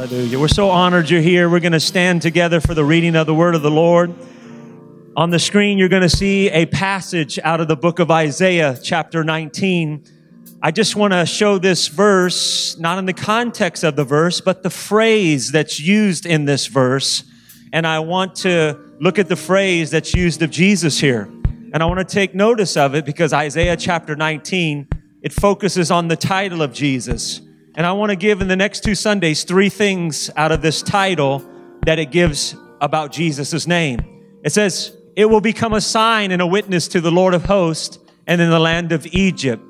Hallelujah. We're so honored you're here. We're going to stand together for the reading of the word of the Lord. On the screen, you're going to see a passage out of the book of Isaiah, chapter 19. I just want to show this verse, not in the context of the verse, but the phrase that's used in this verse. And I want to look at the phrase that's used of Jesus here. And I want to take notice of it because Isaiah chapter 19, it focuses on the title of Jesus. And I want to give in the next two Sundays three things out of this title that it gives about Jesus' name. It says, It will become a sign and a witness to the Lord of hosts and in the land of Egypt.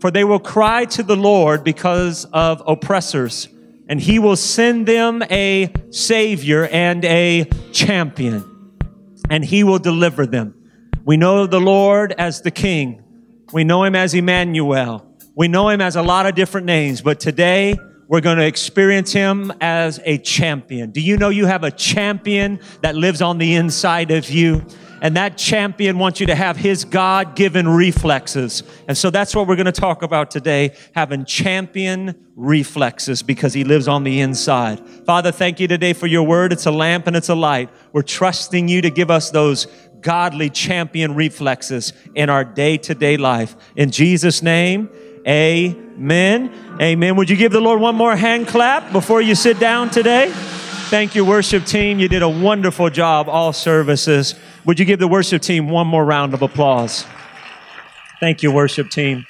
For they will cry to the Lord because of oppressors, and he will send them a savior and a champion, and he will deliver them. We know the Lord as the King. We know him as Emmanuel. We know him as a lot of different names, but today we're going to experience him as a champion. Do you know you have a champion that lives on the inside of you? And that champion wants you to have his God given reflexes. And so that's what we're going to talk about today having champion reflexes because he lives on the inside. Father, thank you today for your word. It's a lamp and it's a light. We're trusting you to give us those godly champion reflexes in our day to day life. In Jesus' name, Amen. Amen. Would you give the Lord one more hand clap before you sit down today? Thank you, worship team. You did a wonderful job, all services. Would you give the worship team one more round of applause? Thank you, worship team.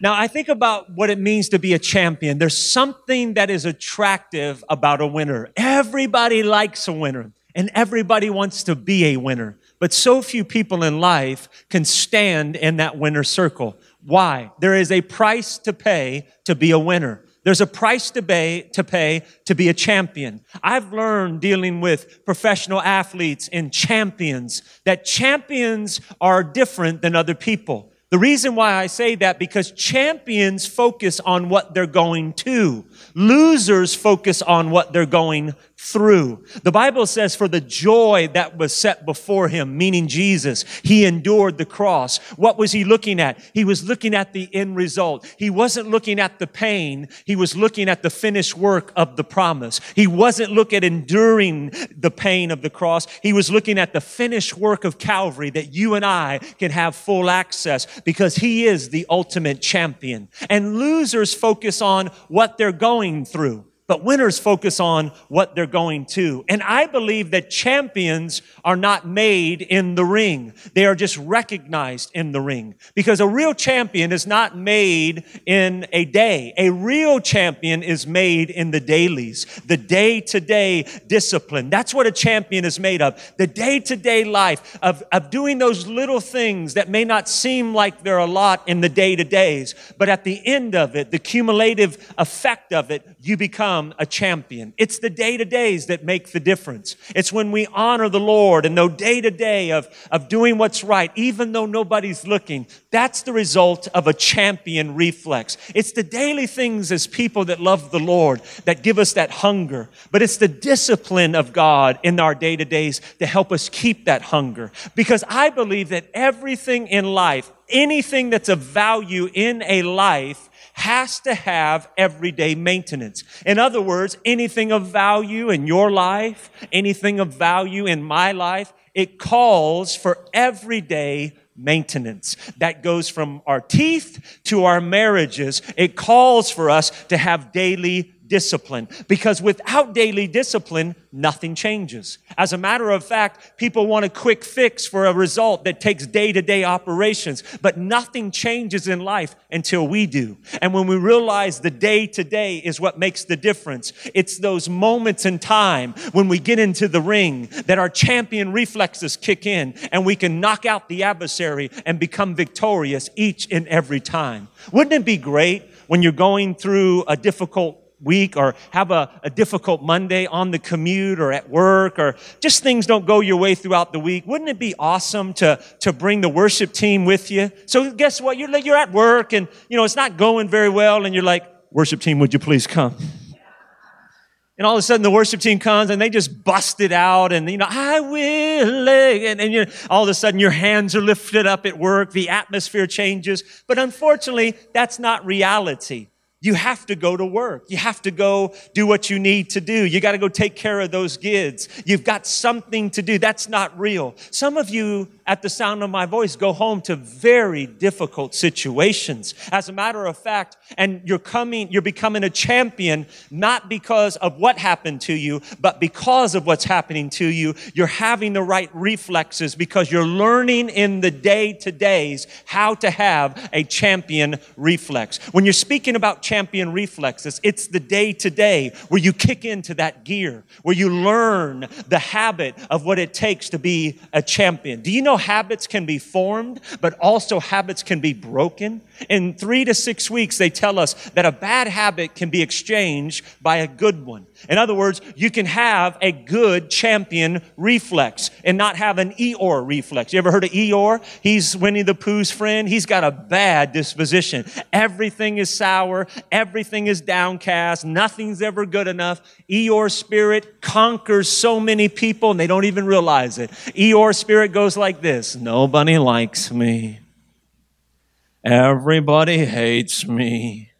Now, I think about what it means to be a champion. There's something that is attractive about a winner. Everybody likes a winner, and everybody wants to be a winner. But so few people in life can stand in that winner circle. Why? There is a price to pay to be a winner. There's a price to pay, to pay to be a champion. I've learned dealing with professional athletes and champions that champions are different than other people. The reason why I say that because champions focus on what they're going to. Losers focus on what they're going through. The Bible says, for the joy that was set before him, meaning Jesus, he endured the cross. What was he looking at? He was looking at the end result. He wasn't looking at the pain. He was looking at the finished work of the promise. He wasn't looking at enduring the pain of the cross. He was looking at the finished work of Calvary that you and I can have full access because he is the ultimate champion. And losers focus on what they're going through. But winners focus on what they're going to. And I believe that champions are not made in the ring. They are just recognized in the ring. Because a real champion is not made in a day. A real champion is made in the dailies, the day to day discipline. That's what a champion is made of. The day to day life of, of doing those little things that may not seem like they're a lot in the day to days. But at the end of it, the cumulative effect of it, you become become a champion. It's the day to days that make the difference. It's when we honor the Lord and know day to day of, of doing what's right, even though nobody's looking. That's the result of a champion reflex. It's the daily things as people that love the Lord that give us that hunger. But it's the discipline of God in our day to days to help us keep that hunger. Because I believe that everything in life, anything that's of value in a life has to have everyday maintenance. In other words, anything of value in your life, anything of value in my life, it calls for everyday maintenance. That goes from our teeth to our marriages. It calls for us to have daily discipline because without daily discipline, nothing changes. As a matter of fact, people want a quick fix for a result that takes day to day operations, but nothing changes in life until we do. And when we realize the day to day is what makes the difference, it's those moments in time when we get into the ring that our champion reflexes kick in and we can knock out the adversary and become victorious each and every time. Wouldn't it be great when you're going through a difficult week or have a, a, difficult Monday on the commute or at work or just things don't go your way throughout the week, wouldn't it be awesome to, to bring the worship team with you? So guess what? You're, you're at work and, you know, it's not going very well and you're like, worship team, would you please come? And all of a sudden the worship team comes and they just bust it out and, you know, I will. And, and you know, all of a sudden your hands are lifted up at work. The atmosphere changes. But unfortunately, that's not reality. You have to go to work. You have to go do what you need to do. You got to go take care of those kids. You've got something to do. That's not real. Some of you, at the sound of my voice, go home to very difficult situations. As a matter of fact, and you're coming, you're becoming a champion, not because of what happened to you, but because of what's happening to you. You're having the right reflexes because you're learning in the day to days how to have a champion reflex. When you're speaking about champion reflexes. It's the day to day where you kick into that gear, where you learn the habit of what it takes to be a champion. Do you know habits can be formed, but also habits can be broken? In three to six weeks, they tell us that a bad habit can be exchanged by a good one. In other words, you can have a good champion reflex and not have an Eeyore reflex. You ever heard of Eeyore? He's Winnie the Pooh's friend. He's got a bad disposition. Everything is sour. Everything is downcast. Nothing's ever good enough. Eeyore's spirit conquers so many people and they don't even realize it. Eeyore's spirit goes like this. Nobody likes me. Everybody hates me.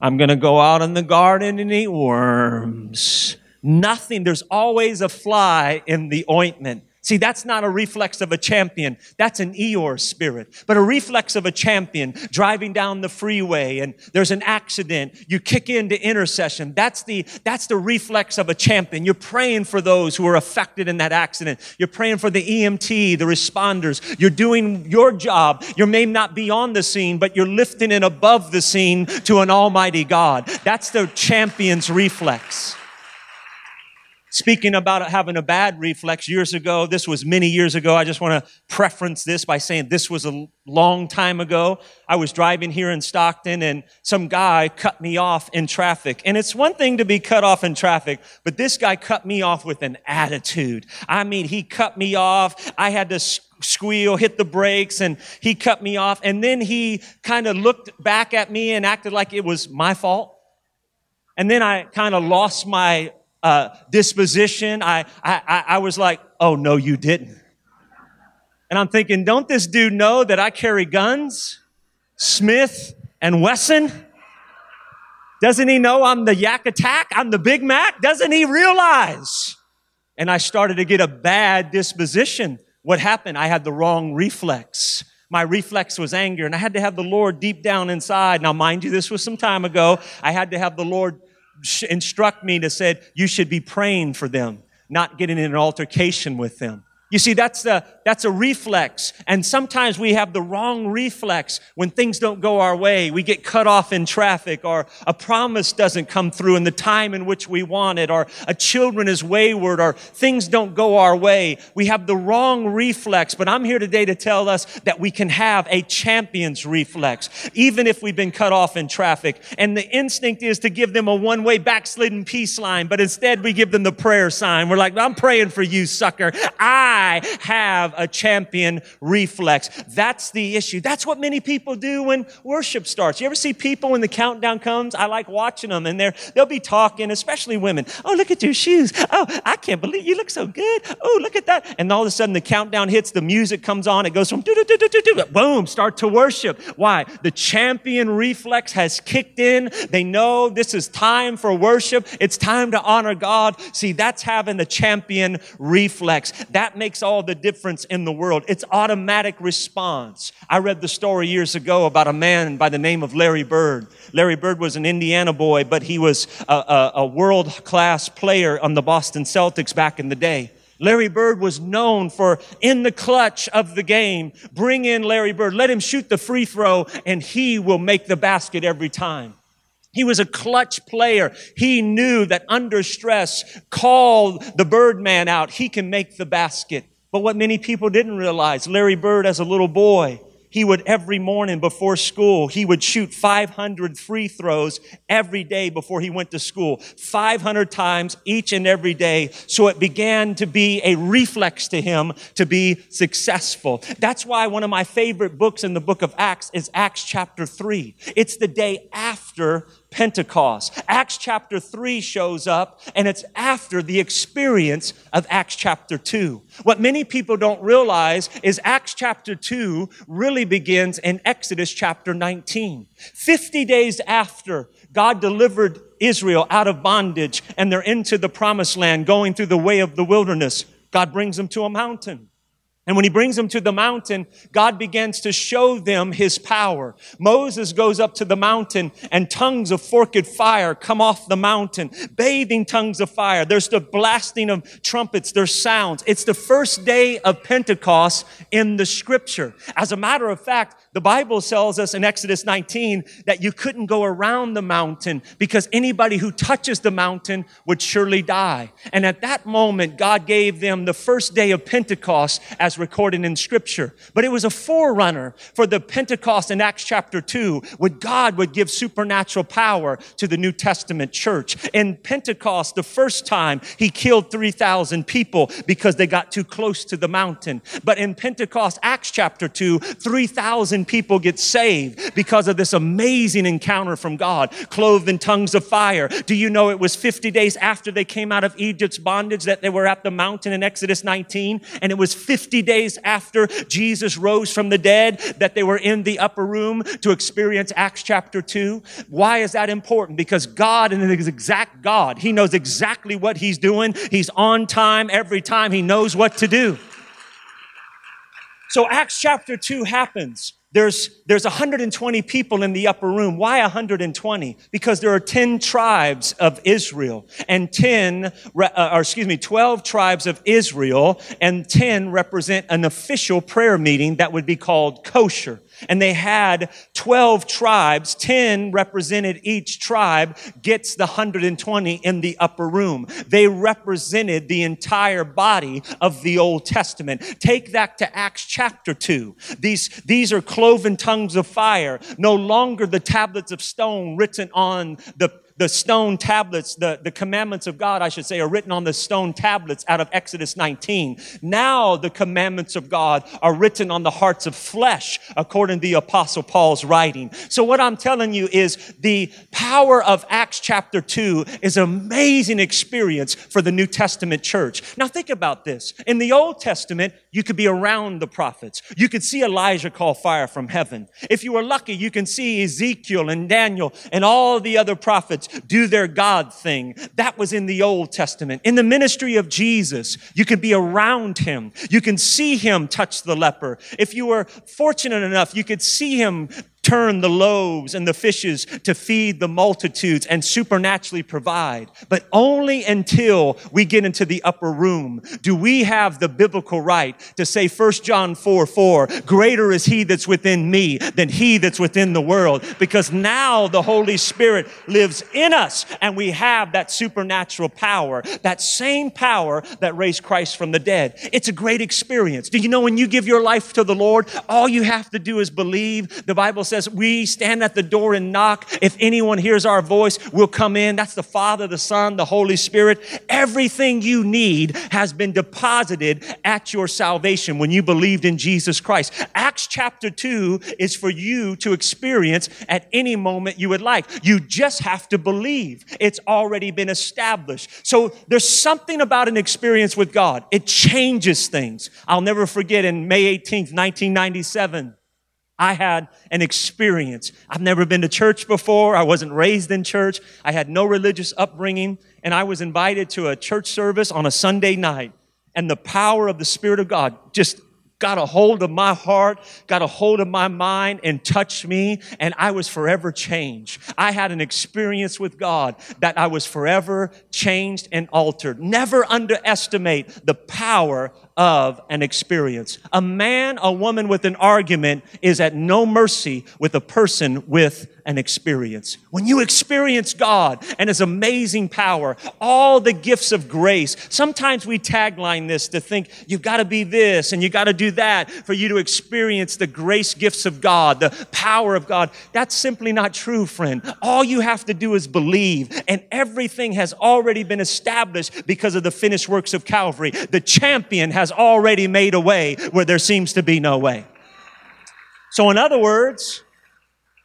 I'm going to go out in the garden and eat worms. Nothing. There's always a fly in the ointment. See, that's not a reflex of a champion. That's an Eeyore spirit. But a reflex of a champion driving down the freeway and there's an accident. You kick into intercession. That's the, that's the reflex of a champion. You're praying for those who are affected in that accident. You're praying for the EMT, the responders. You're doing your job. You may not be on the scene, but you're lifting it above the scene to an almighty God. That's the champion's reflex. Speaking about having a bad reflex years ago, this was many years ago. I just want to preference this by saying this was a long time ago. I was driving here in Stockton and some guy cut me off in traffic. And it's one thing to be cut off in traffic, but this guy cut me off with an attitude. I mean, he cut me off. I had to squeal, hit the brakes, and he cut me off. And then he kind of looked back at me and acted like it was my fault. And then I kind of lost my uh, disposition. I, I, I was like, oh, no, you didn't. And I'm thinking, don't this dude know that I carry guns? Smith and Wesson? Doesn't he know I'm the Yak Attack? I'm the Big Mac? Doesn't he realize? And I started to get a bad disposition. What happened? I had the wrong reflex. My reflex was anger, and I had to have the Lord deep down inside. Now, mind you, this was some time ago. I had to have the Lord instruct me to said you should be praying for them, not getting in an altercation with them. You see, that's the, that's a reflex. And sometimes we have the wrong reflex when things don't go our way. We get cut off in traffic or a promise doesn't come through in the time in which we want it or a children is wayward or things don't go our way. We have the wrong reflex. But I'm here today to tell us that we can have a champion's reflex, even if we've been cut off in traffic. And the instinct is to give them a one-way backslidden peace line, but instead we give them the prayer sign. We're like, I'm praying for you, sucker. I have a champion reflex. That's the issue. That's what many people do when worship starts. You ever see people when the countdown comes? I like watching them and they're, they'll be talking, especially women. Oh, look at your shoes. Oh, I can't believe you look so good. Oh, look at that. And all of a sudden the countdown hits, the music comes on, it goes from do, do, do, do, do, do, boom, start to worship. Why? The champion reflex has kicked in. They know this is time for worship. It's time to honor God. See, that's having the champion reflex. That makes all the difference in the world. It's automatic response. I read the story years ago about a man by the name of Larry Bird. Larry Bird was an Indiana boy, but he was a, a, a world class player on the Boston Celtics back in the day. Larry Bird was known for in the clutch of the game. Bring in Larry Bird. Let him shoot the free throw and he will make the basket every time. He was a clutch player. He knew that under stress, call the Birdman out. He can make the basket. But what many people didn't realize, Larry Bird as a little boy, he would every morning before school, he would shoot 500 free throws every day before he went to school. 500 times each and every day. So it began to be a reflex to him to be successful. That's why one of my favorite books in the book of Acts is Acts chapter 3. It's the day after Pentecost. Acts chapter 3 shows up, and it's after the experience of Acts chapter 2. What many people don't realize is Acts chapter 2 really begins in Exodus chapter 19. 50 days after God delivered Israel out of bondage and they're into the promised land, going through the way of the wilderness. God brings them to a mountain. And when he brings them to the mountain, God begins to show them his power. Moses goes up to the mountain and tongues of forked fire come off the mountain, bathing tongues of fire. There's the blasting of trumpets, there's sounds. It's the first day of Pentecost in the scripture. As a matter of fact, the Bible tells us in Exodus 19 that you couldn't go around the mountain because anybody who touches the mountain would surely die. And at that moment, God gave them the first day of Pentecost as recorded in scripture. But it was a forerunner for the Pentecost in Acts chapter 2, when God would give supernatural power to the New Testament church. In Pentecost, the first time, he killed 3,000 people because they got too close to the mountain. But in Pentecost, Acts chapter 2, 3,000 people get saved because of this amazing encounter from God, clothed in tongues of fire. Do you know it was 50 days after they came out of Egypt's bondage that they were at the mountain in Exodus 19? And it was 50 days after Jesus rose from the dead that they were in the upper room to experience Acts chapter 2. Why is that important? Because God and his exact God, He knows exactly what He's doing. He's on time every time. He knows what to do. So Acts chapter 2 happens. There's, there's 120 people in the upper room. Why 120? Because there are 10 tribes of Israel and 10, uh, or excuse me, 12 tribes of Israel and 10 represent an official prayer meeting that would be called kosher. And they had 12 tribes, 10 represented each tribe, gets the 120 in the upper room. They represented the entire body of the Old Testament. Take that to Acts chapter 2. These, these are cloven tongues of fire, no longer the tablets of stone written on the the stone tablets, the, the commandments of God, I should say, are written on the stone tablets out of Exodus 19. Now the commandments of God are written on the hearts of flesh, according to the apostle Paul's writing. So what I'm telling you is the power of Acts chapter 2 is an amazing experience for the New Testament church. Now think about this. In the Old Testament, you could be around the prophets. You could see Elijah call fire from heaven. If you were lucky, you can see Ezekiel and Daniel and all the other prophets do their God thing. That was in the Old Testament. In the ministry of Jesus, you could be around him. You can see him touch the leper. If you were fortunate enough, you could see him turn the loaves and the fishes to feed the multitudes and supernaturally provide. But only until we get into the upper room do we have the biblical right to say 1 John 4, 4, greater is he that's within me than he that's within the world. Because now the Holy Spirit lives in us and we have that supernatural power, that same power that raised Christ from the dead. It's a great experience. Do you know when you give your life to the Lord, all you have to do is believe. The Bible says says, We stand at the door and knock. If anyone hears our voice, we'll come in. That's the Father, the Son, the Holy Spirit. Everything you need has been deposited at your salvation when you believed in Jesus Christ. Acts chapter 2 is for you to experience at any moment you would like. You just have to believe. It's already been established. So there's something about an experience with God. It changes things. I'll never forget in May 18th, 1997. I had an experience. I've never been to church before. I wasn't raised in church. I had no religious upbringing. And I was invited to a church service on a Sunday night. And the power of the Spirit of God just got a hold of my heart, got a hold of my mind and touched me and I was forever changed. I had an experience with God that I was forever changed and altered. Never underestimate the power of an experience. A man, a woman with an argument is at no mercy with a person with an experience. When you experience God and His amazing power, all the gifts of grace, sometimes we tagline this to think you've got to be this and you got to do that for you to experience the grace gifts of God, the power of God. That's simply not true, friend. All you have to do is believe, and everything has already been established because of the finished works of Calvary. The champion has already made a way where there seems to be no way. So, in other words,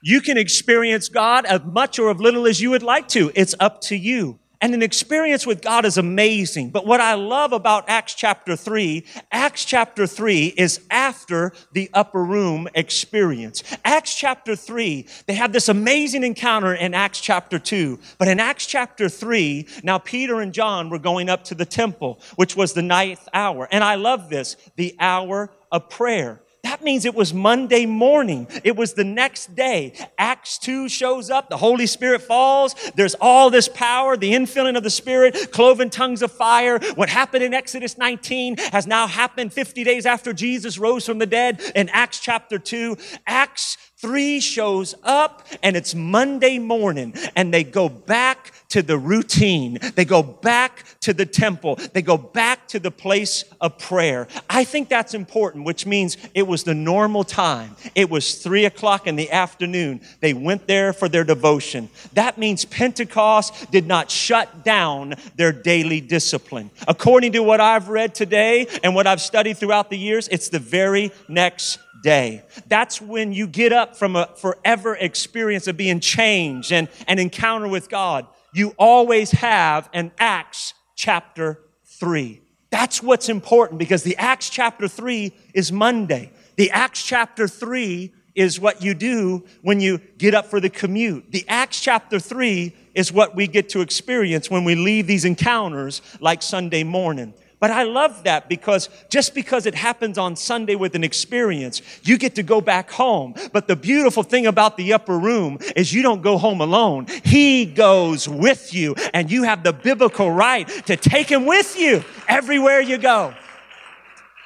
you can experience God as much or as little as you would like to. It's up to you. And an experience with God is amazing. But what I love about Acts chapter 3, Acts chapter 3 is after the upper room experience. Acts chapter 3, they have this amazing encounter in Acts chapter 2. But in Acts chapter 3, now Peter and John were going up to the temple, which was the ninth hour. And I love this, the hour of prayer. Means it was Monday morning. It was the next day. Acts 2 shows up. The Holy Spirit falls. There's all this power, the infilling of the Spirit, cloven tongues of fire. What happened in Exodus 19 has now happened 50 days after Jesus rose from the dead in Acts chapter 2. Acts 3 shows up and it's Monday morning and they go back to the routine. They go back to the temple. They go back to the place of prayer. I think that's important, which means it was the normal time. It was three o'clock in the afternoon. They went there for their devotion. That means Pentecost did not shut down their daily discipline. According to what I've read today and what I've studied throughout the years, it's the very next day. That's when you get up from a forever experience of being changed and an encounter with God. You always have an Acts chapter 3. That's what's important because the Acts chapter 3 is Monday. The Acts chapter 3 is what you do when you get up for the commute. The Acts chapter 3 is what we get to experience when we leave these encounters like Sunday morning. But I love that because just because it happens on Sunday with an experience, you get to go back home. But the beautiful thing about the upper room is you don't go home alone. He goes with you and you have the biblical right to take him with you everywhere you go.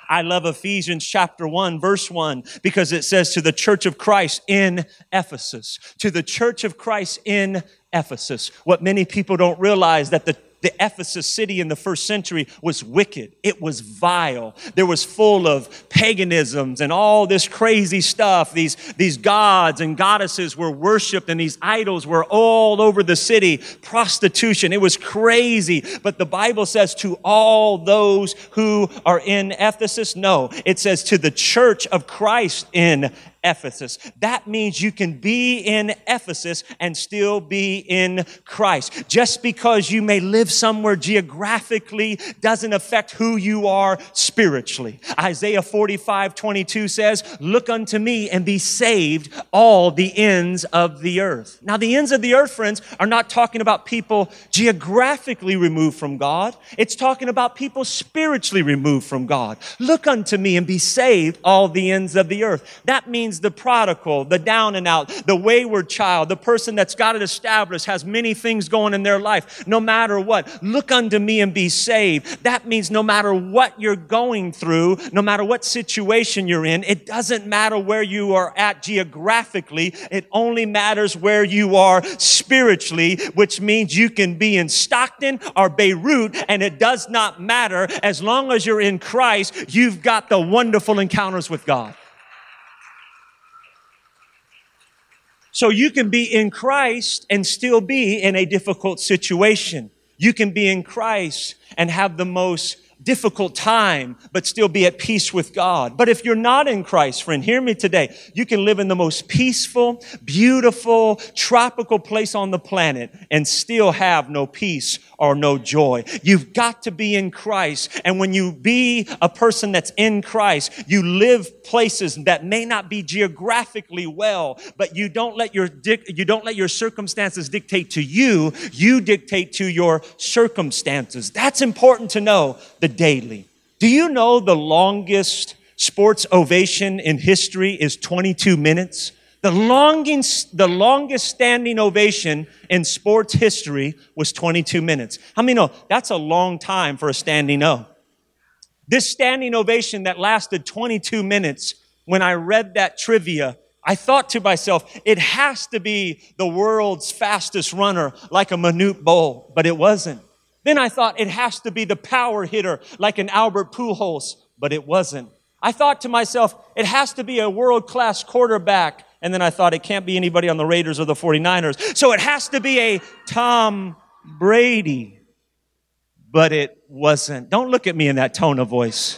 I love Ephesians chapter 1, verse 1, because it says to the church of Christ in Ephesus, to the church of Christ in Ephesus. What many people don't realize that the the Ephesus city in the first century was wicked. It was vile. There was full of paganisms and all this crazy stuff. These, these gods and goddesses were worshiped and these idols were all over the city. Prostitution. It was crazy. But the Bible says to all those who are in Ephesus, no, it says to the church of Christ in Ephesus. That means you can be in Ephesus and still be in Christ. Just because you may live somewhere geographically doesn't affect who you are spiritually. Isaiah 45, 22 says, Look unto me and be saved, all the ends of the earth. Now, the ends of the earth, friends, are not talking about people geographically removed from God. It's talking about people spiritually removed from God. Look unto me and be saved, all the ends of the earth. That means means the prodigal, the down and out, the wayward child, the person that's got it established, has many things going in their life, no matter what. Look unto me and be saved. That means no matter what you're going through, no matter what situation you're in, it doesn't matter where you are at geographically. It only matters where you are spiritually, which means you can be in Stockton or Beirut, and it does not matter. As long as you're in Christ, you've got the wonderful encounters with God. So you can be in Christ and still be in a difficult situation. You can be in Christ and have the most difficult time, but still be at peace with God. But if you're not in Christ, friend, hear me today. You can live in the most peaceful, beautiful, tropical place on the planet and still have no peace or no joy. You've got to be in Christ. And when you be a person that's in Christ, you live places that may not be geographically well, but you don't let your, you don't let your circumstances dictate to you. You dictate to your circumstances. That's important to know the daily. Do you know the longest sports ovation in history is 22 minutes? The longest, the longest standing ovation in sports history was 22 minutes. How many know that's a long time for a standing O? This standing ovation that lasted 22 minutes, when I read that trivia, I thought to myself, it has to be the world's fastest runner like a Manute Bowl, but it wasn't. Then I thought it has to be the power hitter like an Albert Pujols, but it wasn't. I thought to myself, it has to be a world class quarterback and then I thought it can't be anybody on the Raiders or the 49ers. So it has to be a Tom Brady. But it wasn't. Don't look at me in that tone of voice.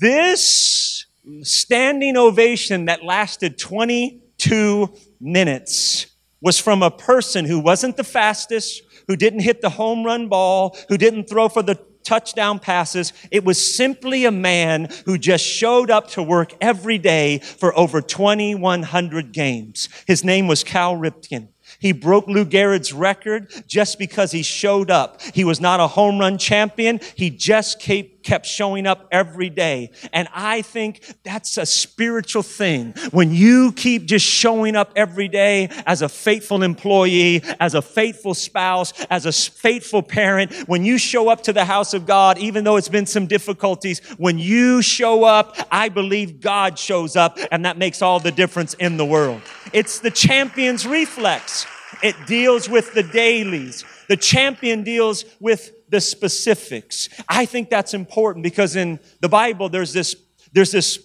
This standing ovation that lasted 22 minutes was from a person who wasn't the fastest, who didn't hit the home run ball, who didn't throw for the touchdown passes. It was simply a man who just showed up to work every day for over 2,100 games. His name was Cal Ripken. He broke Lou Gehrig's record just because he showed up. He was not a home run champion. He just kept, kept showing up every day. And I think that's a spiritual thing. When you keep just showing up every day as a faithful employee, as a faithful spouse, as a faithful parent, when you show up to the house of God, even though it's been some difficulties, when you show up, I believe God shows up and that makes all the difference in the world. It's the champion's reflex. It deals with the dailies. The champion deals with the specifics. I think that's important because in the Bible, there's this, there's this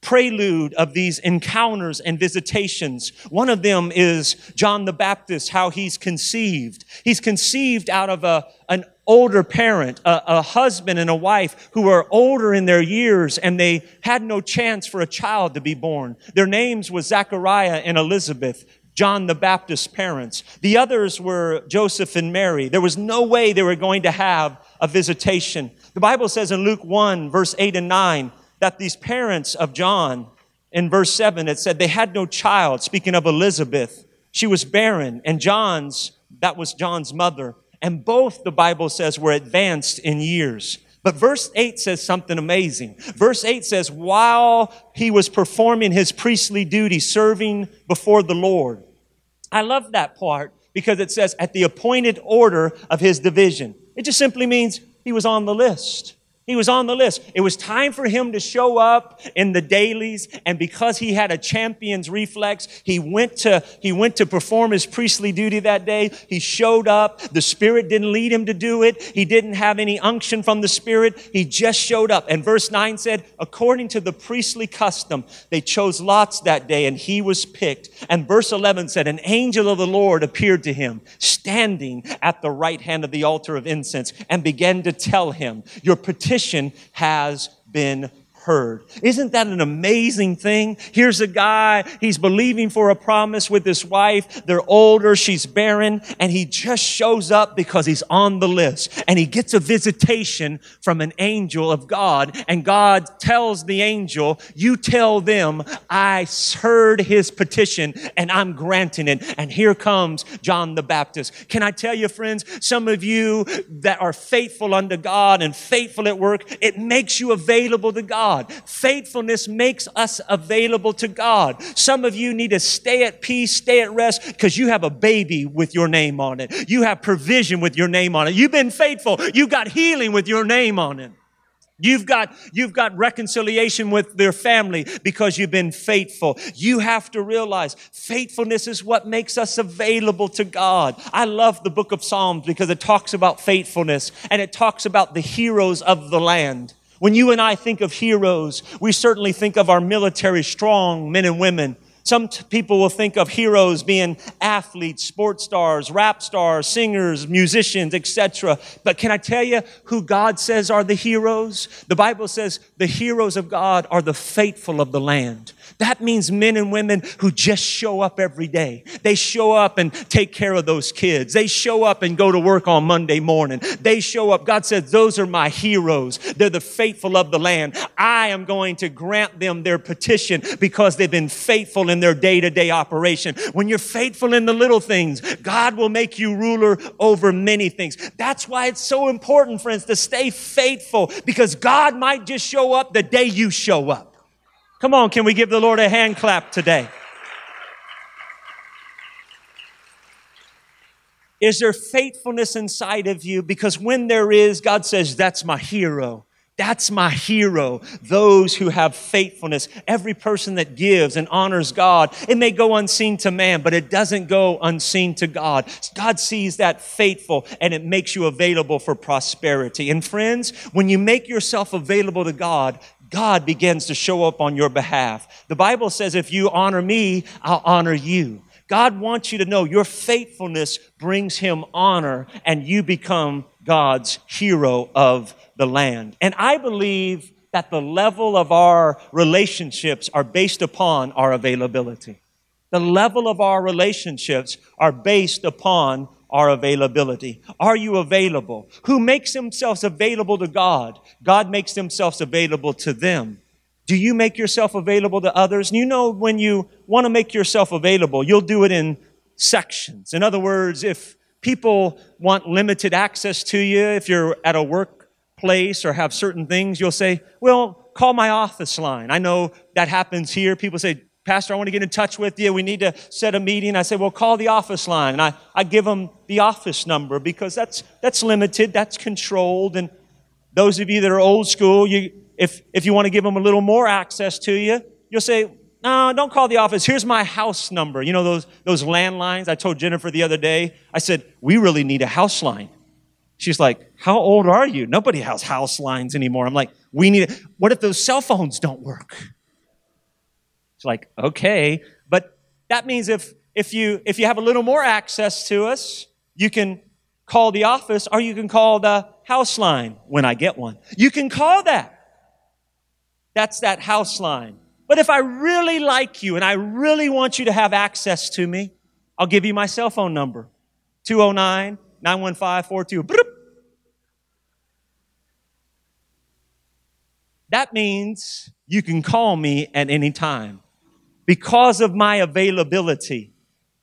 prelude of these encounters and visitations. One of them is John the Baptist, how he's conceived. He's conceived out of a, an older parent, a, a, husband and a wife who were older in their years and they had no chance for a child to be born. Their names was Zachariah and Elizabeth. John the Baptist's parents. The others were Joseph and Mary. There was no way they were going to have a visitation. The Bible says in Luke 1, verse 8 and 9, that these parents of John, in verse 7, it said they had no child. Speaking of Elizabeth, she was barren, and John's, that was John's mother. And both, the Bible says, were advanced in years. But verse 8 says something amazing. Verse 8 says, while he was performing his priestly duty, serving before the Lord, I love that part because it says at the appointed order of his division. It just simply means he was on the list. He was on the list. It was time for him to show up in the dailies. And because he had a champion's reflex, he went to, he went to perform his priestly duty that day. He showed up. The Spirit didn't lead him to do it. He didn't have any unction from the Spirit. He just showed up. And verse 9 said, according to the priestly custom, they chose lots that day and he was picked. And verse 11 said, an angel of the Lord appeared to him standing at the right hand of the altar of incense and began to tell him, your petition has been heard. Isn't that an amazing thing? Here's a guy, he's believing for a promise with his wife. They're older, she's barren, and he just shows up because he's on the list. And he gets a visitation from an angel of God. And God tells the angel, You tell them I heard his petition and I'm granting it. And here comes John the Baptist. Can I tell you, friends, some of you that are faithful unto God and faithful at work, it makes you available to God. God. Faithfulness makes us available to God. Some of you need to stay at peace, stay at rest, because you have a baby with your name on it. You have provision with your name on it. You've been faithful. You've got healing with your name on it. You've got, you've got reconciliation with their family because you've been faithful. You have to realize faithfulness is what makes us available to God. I love the book of Psalms because it talks about faithfulness and it talks about the heroes of the land. When you and I think of heroes, we certainly think of our military strong men and women. Some t- people will think of heroes being athletes, sports stars, rap stars, singers, musicians, etc. But can I tell you who God says are the heroes? The Bible says the heroes of God are the faithful of the land. That means men and women who just show up every day. They show up and take care of those kids. They show up and go to work on Monday morning. They show up. God says, those are my heroes. They're the faithful of the land. I am going to grant them their petition because they've been faithful in their day to day operation. When you're faithful in the little things, God will make you ruler over many things. That's why it's so important, friends, to stay faithful because God might just show up the day you show up. Come on, can we give the Lord a hand clap today? Is there faithfulness inside of you? Because when there is, God says, That's my hero. That's my hero. Those who have faithfulness. Every person that gives and honors God. It may go unseen to man, but it doesn't go unseen to God. God sees that faithful and it makes you available for prosperity. And friends, when you make yourself available to God, God begins to show up on your behalf. The Bible says, if you honor me, I'll honor you. God wants you to know your faithfulness brings him honor and you become God's hero of the land. And I believe that the level of our relationships are based upon our availability. The level of our relationships are based upon our availability. Are you available? Who makes themselves available to God? God makes themselves available to them. Do you make yourself available to others? And you know, when you want to make yourself available, you'll do it in sections. In other words, if people want limited access to you, if you're at a workplace or have certain things, you'll say, well, call my office line. I know that happens here. People say, Pastor, I want to get in touch with you. We need to set a meeting. I say, well, call the office line. And I, I give them the office number because that's, that's limited, that's controlled. And those of you that are old school, you, if, if you want to give them a little more access to you, you'll say, no, don't call the office. Here's my house number. You know those, those landlines? I told Jennifer the other day, I said, we really need a house line. She's like, how old are you? Nobody has house lines anymore. I'm like, we need, it. what if those cell phones don't work? It's like, okay, but that means if, if you, if you have a little more access to us, you can call the office or you can call the house line when I get one. You can call that. That's that house line. But if I really like you and I really want you to have access to me, I'll give you my cell phone number. 209 915 42. That means you can call me at any time because of my availability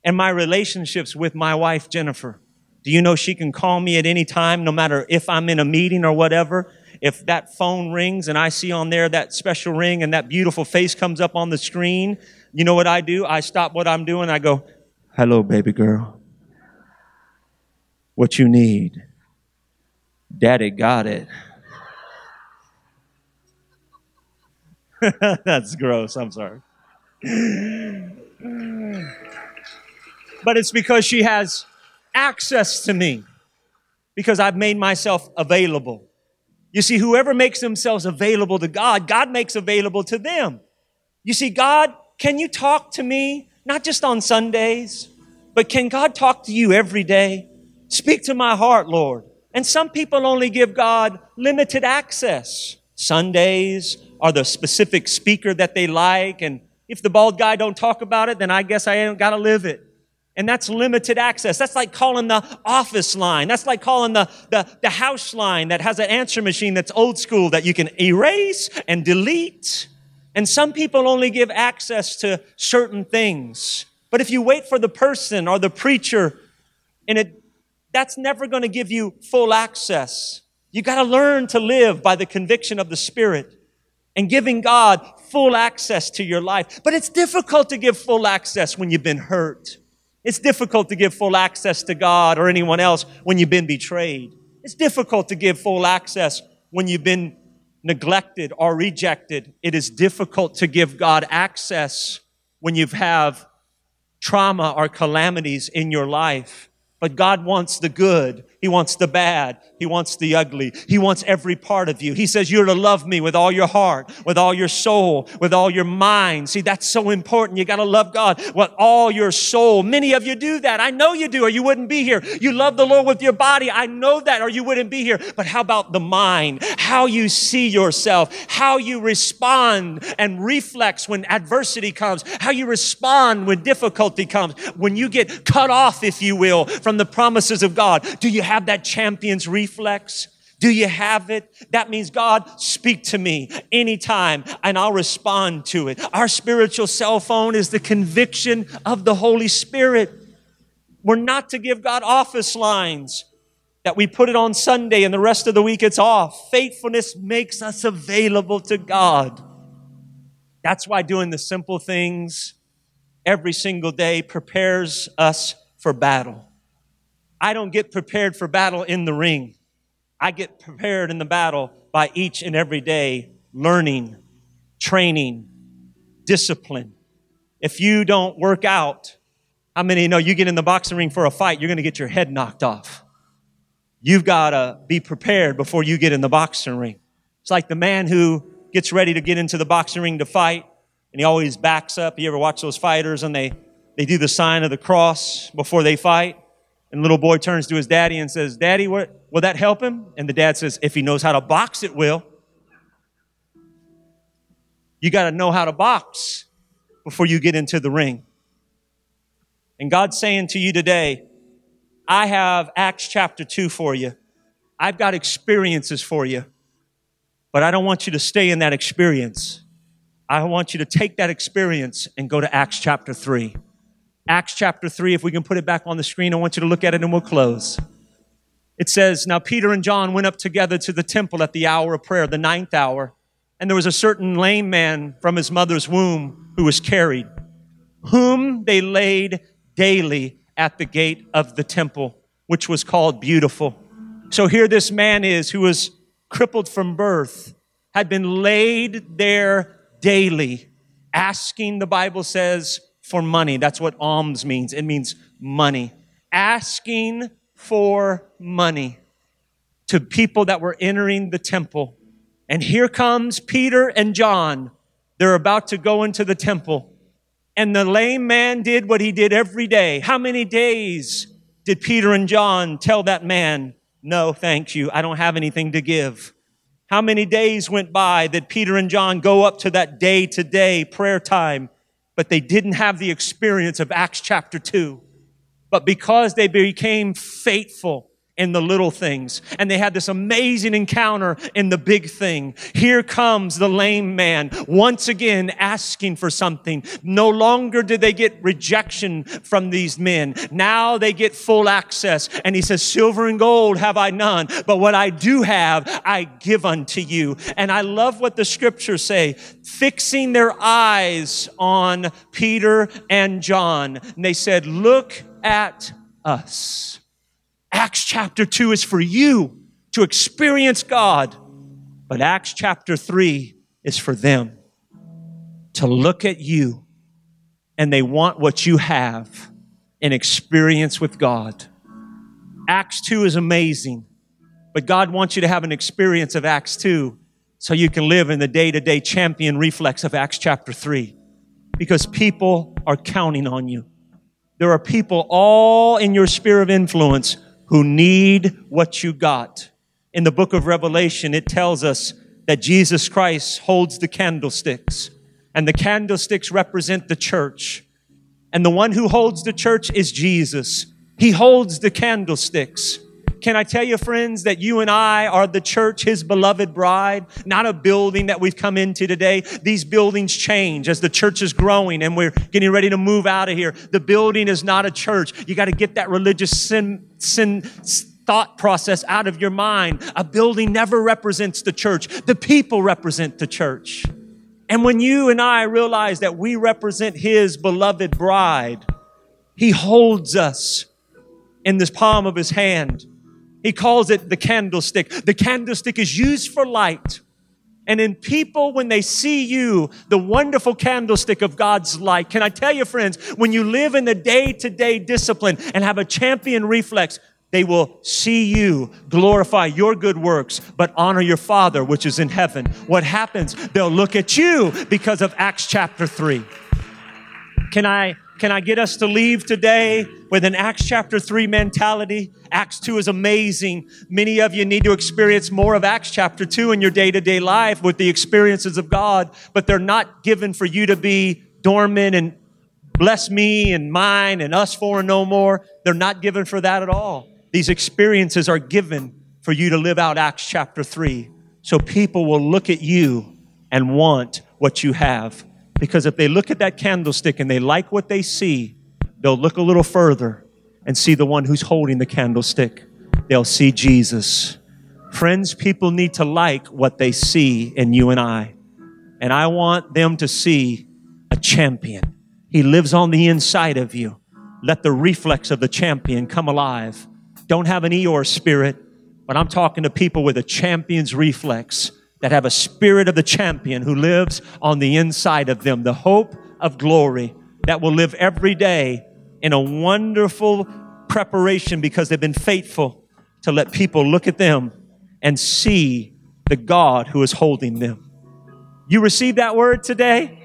and my relationships with my wife, Jennifer. Do you know she can call me at any time, no matter if I'm in a meeting or whatever? If that phone rings and I see on there that special ring and that beautiful face comes up on the screen, you know what I do? I stop what I'm doing. I go, hello, baby girl. What you need? Daddy got it. That's gross. I'm sorry but it's because she has access to me because I've made myself available. You see, whoever makes themselves available to God, God makes available to them. You see, God, can you talk to me? Not just on Sundays, but can God talk to you every day? Speak to my heart, Lord. And some people only give God limited access. Sundays are the specific speaker that they like and if the bald guy don't talk about it, then I guess I ain't got to live it. And that's limited access. That's like calling the office line. That's like calling the, the, the house line that has an answer machine that's old school that you can erase and delete. And some people only give access to certain things. But if you wait for the person or the preacher, and it, that's never going to give you full access. You got to learn to live by the conviction of the Spirit and giving God full access to your life. But it's difficult to give full access when you've been hurt. It's difficult to give full access to God or anyone else when you've been betrayed. It's difficult to give full access when you've been neglected or rejected. It is difficult to give God access when you have trauma or calamities in your life. But God wants the good. He wants the bad. He wants the ugly. He wants every part of you. He says you're to love me with all your heart, with all your soul, with all your mind. See, that's so important. You got to love God with all your soul. Many of you do that. I know you do, or you wouldn't be here. You love the Lord with your body. I know that, or you wouldn't be here. But how about the mind? How you see yourself, how you respond and reflex when adversity comes, how you respond when difficulty comes, when you get cut off, if you will, from the promises of God. Do you have that champion's reflex? reflex? Do you have it? That means God, speak to me anytime and I'll respond to it. Our spiritual cell phone is the conviction of the Holy Spirit. We're not to give God office lines that we put it on Sunday and the rest of the week it's off. Faithfulness makes us available to God. That's why doing the simple things every single day prepares us for battle. I don't get prepared for battle in the ring. I get prepared in the battle by each and every day learning, training, discipline. If you don't work out, how many know you get in the boxing ring for a fight, you're going to get your head knocked off? You've got to be prepared before you get in the boxing ring. It's like the man who gets ready to get into the boxing ring to fight, and he always backs up. You ever watch those fighters and they, they do the sign of the cross before they fight? And little boy turns to his daddy and says, Daddy, what, will that help him? And the dad says, If he knows how to box, it will. You got to know how to box before you get into the ring. And God's saying to you today, I have Acts chapter 2 for you. I've got experiences for you, but I don't want you to stay in that experience. I want you to take that experience and go to Acts chapter 3. Acts chapter 3, if we can put it back on the screen, I want you to look at it and we'll close. It says, Now Peter and John went up together to the temple at the hour of prayer, the ninth hour, and there was a certain lame man from his mother's womb who was carried, whom they laid daily at the gate of the temple, which was called Beautiful. So here this man is who was crippled from birth, had been laid there daily, asking, the Bible says, for money. That's what alms means. It means money. Asking for money to people that were entering the temple. And here comes Peter and John. They're about to go into the temple. And the lame man did what he did every day. How many days did Peter and John tell that man, no, thank you. I don't have anything to give. How many days went by that Peter and John go up to that day to day prayer time, but they didn't have the experience of Acts chapter 2. But because they became faithful, in the little things. And they had this amazing encounter in the big thing. Here comes the lame man once again asking for something. No longer did they get rejection from these men. Now they get full access. And he says, silver and gold have I none, but what I do have, I give unto you. And I love what the scriptures say, fixing their eyes on Peter and John. And they said, look at us. Acts chapter 2 is for you to experience God, but Acts chapter 3 is for them to look at you and they want what you have an experience with God. Acts 2 is amazing, but God wants you to have an experience of Acts 2 so you can live in the day to day champion reflex of Acts chapter 3 because people are counting on you. There are people all in your sphere of influence who need what you got. In the book of Revelation, it tells us that Jesus Christ holds the candlesticks, and the candlesticks represent the church. And the one who holds the church is Jesus. He holds the candlesticks. Can I tell you, friends, that you and I are the church, His beloved bride, not a building that we've come into today. These buildings change as the church is growing and we're getting ready to move out of here. The building is not a church. You got to get that religious sin, sin, thought process out of your mind. A building never represents the church. The people represent the church. And when you and I realize that we represent His beloved bride, He holds us in this palm of His hand. He calls it the candlestick. The candlestick is used for light. And in people, when they see you, the wonderful candlestick of God's light, can I tell you, friends, when you live in the day to day discipline and have a champion reflex, they will see you glorify your good works, but honor your Father which is in heaven. What happens? They'll look at you because of Acts chapter 3. Can I can I get us to leave today with an Acts chapter 3 mentality? Acts 2 is amazing. Many of you need to experience more of Acts chapter 2 in your day to day life with the experiences of God, but they're not given for you to be dormant and bless me and mine and us four and no more. They're not given for that at all. These experiences are given for you to live out Acts chapter 3. So people will look at you and want what you have. Because if they look at that candlestick and they like what they see, they'll look a little further and see the one who's holding the candlestick. They'll see Jesus. Friends, people need to like what they see in you and I. And I want them to see a champion. He lives on the inside of you. Let the reflex of the champion come alive. Don't have an Eeyore spirit, but I'm talking to people with a champion's reflex that have a spirit of the champion who lives on the inside of them, the hope of glory that will live every day in a wonderful preparation because they've been faithful to let people look at them and see the God who is holding them. You receive that word today?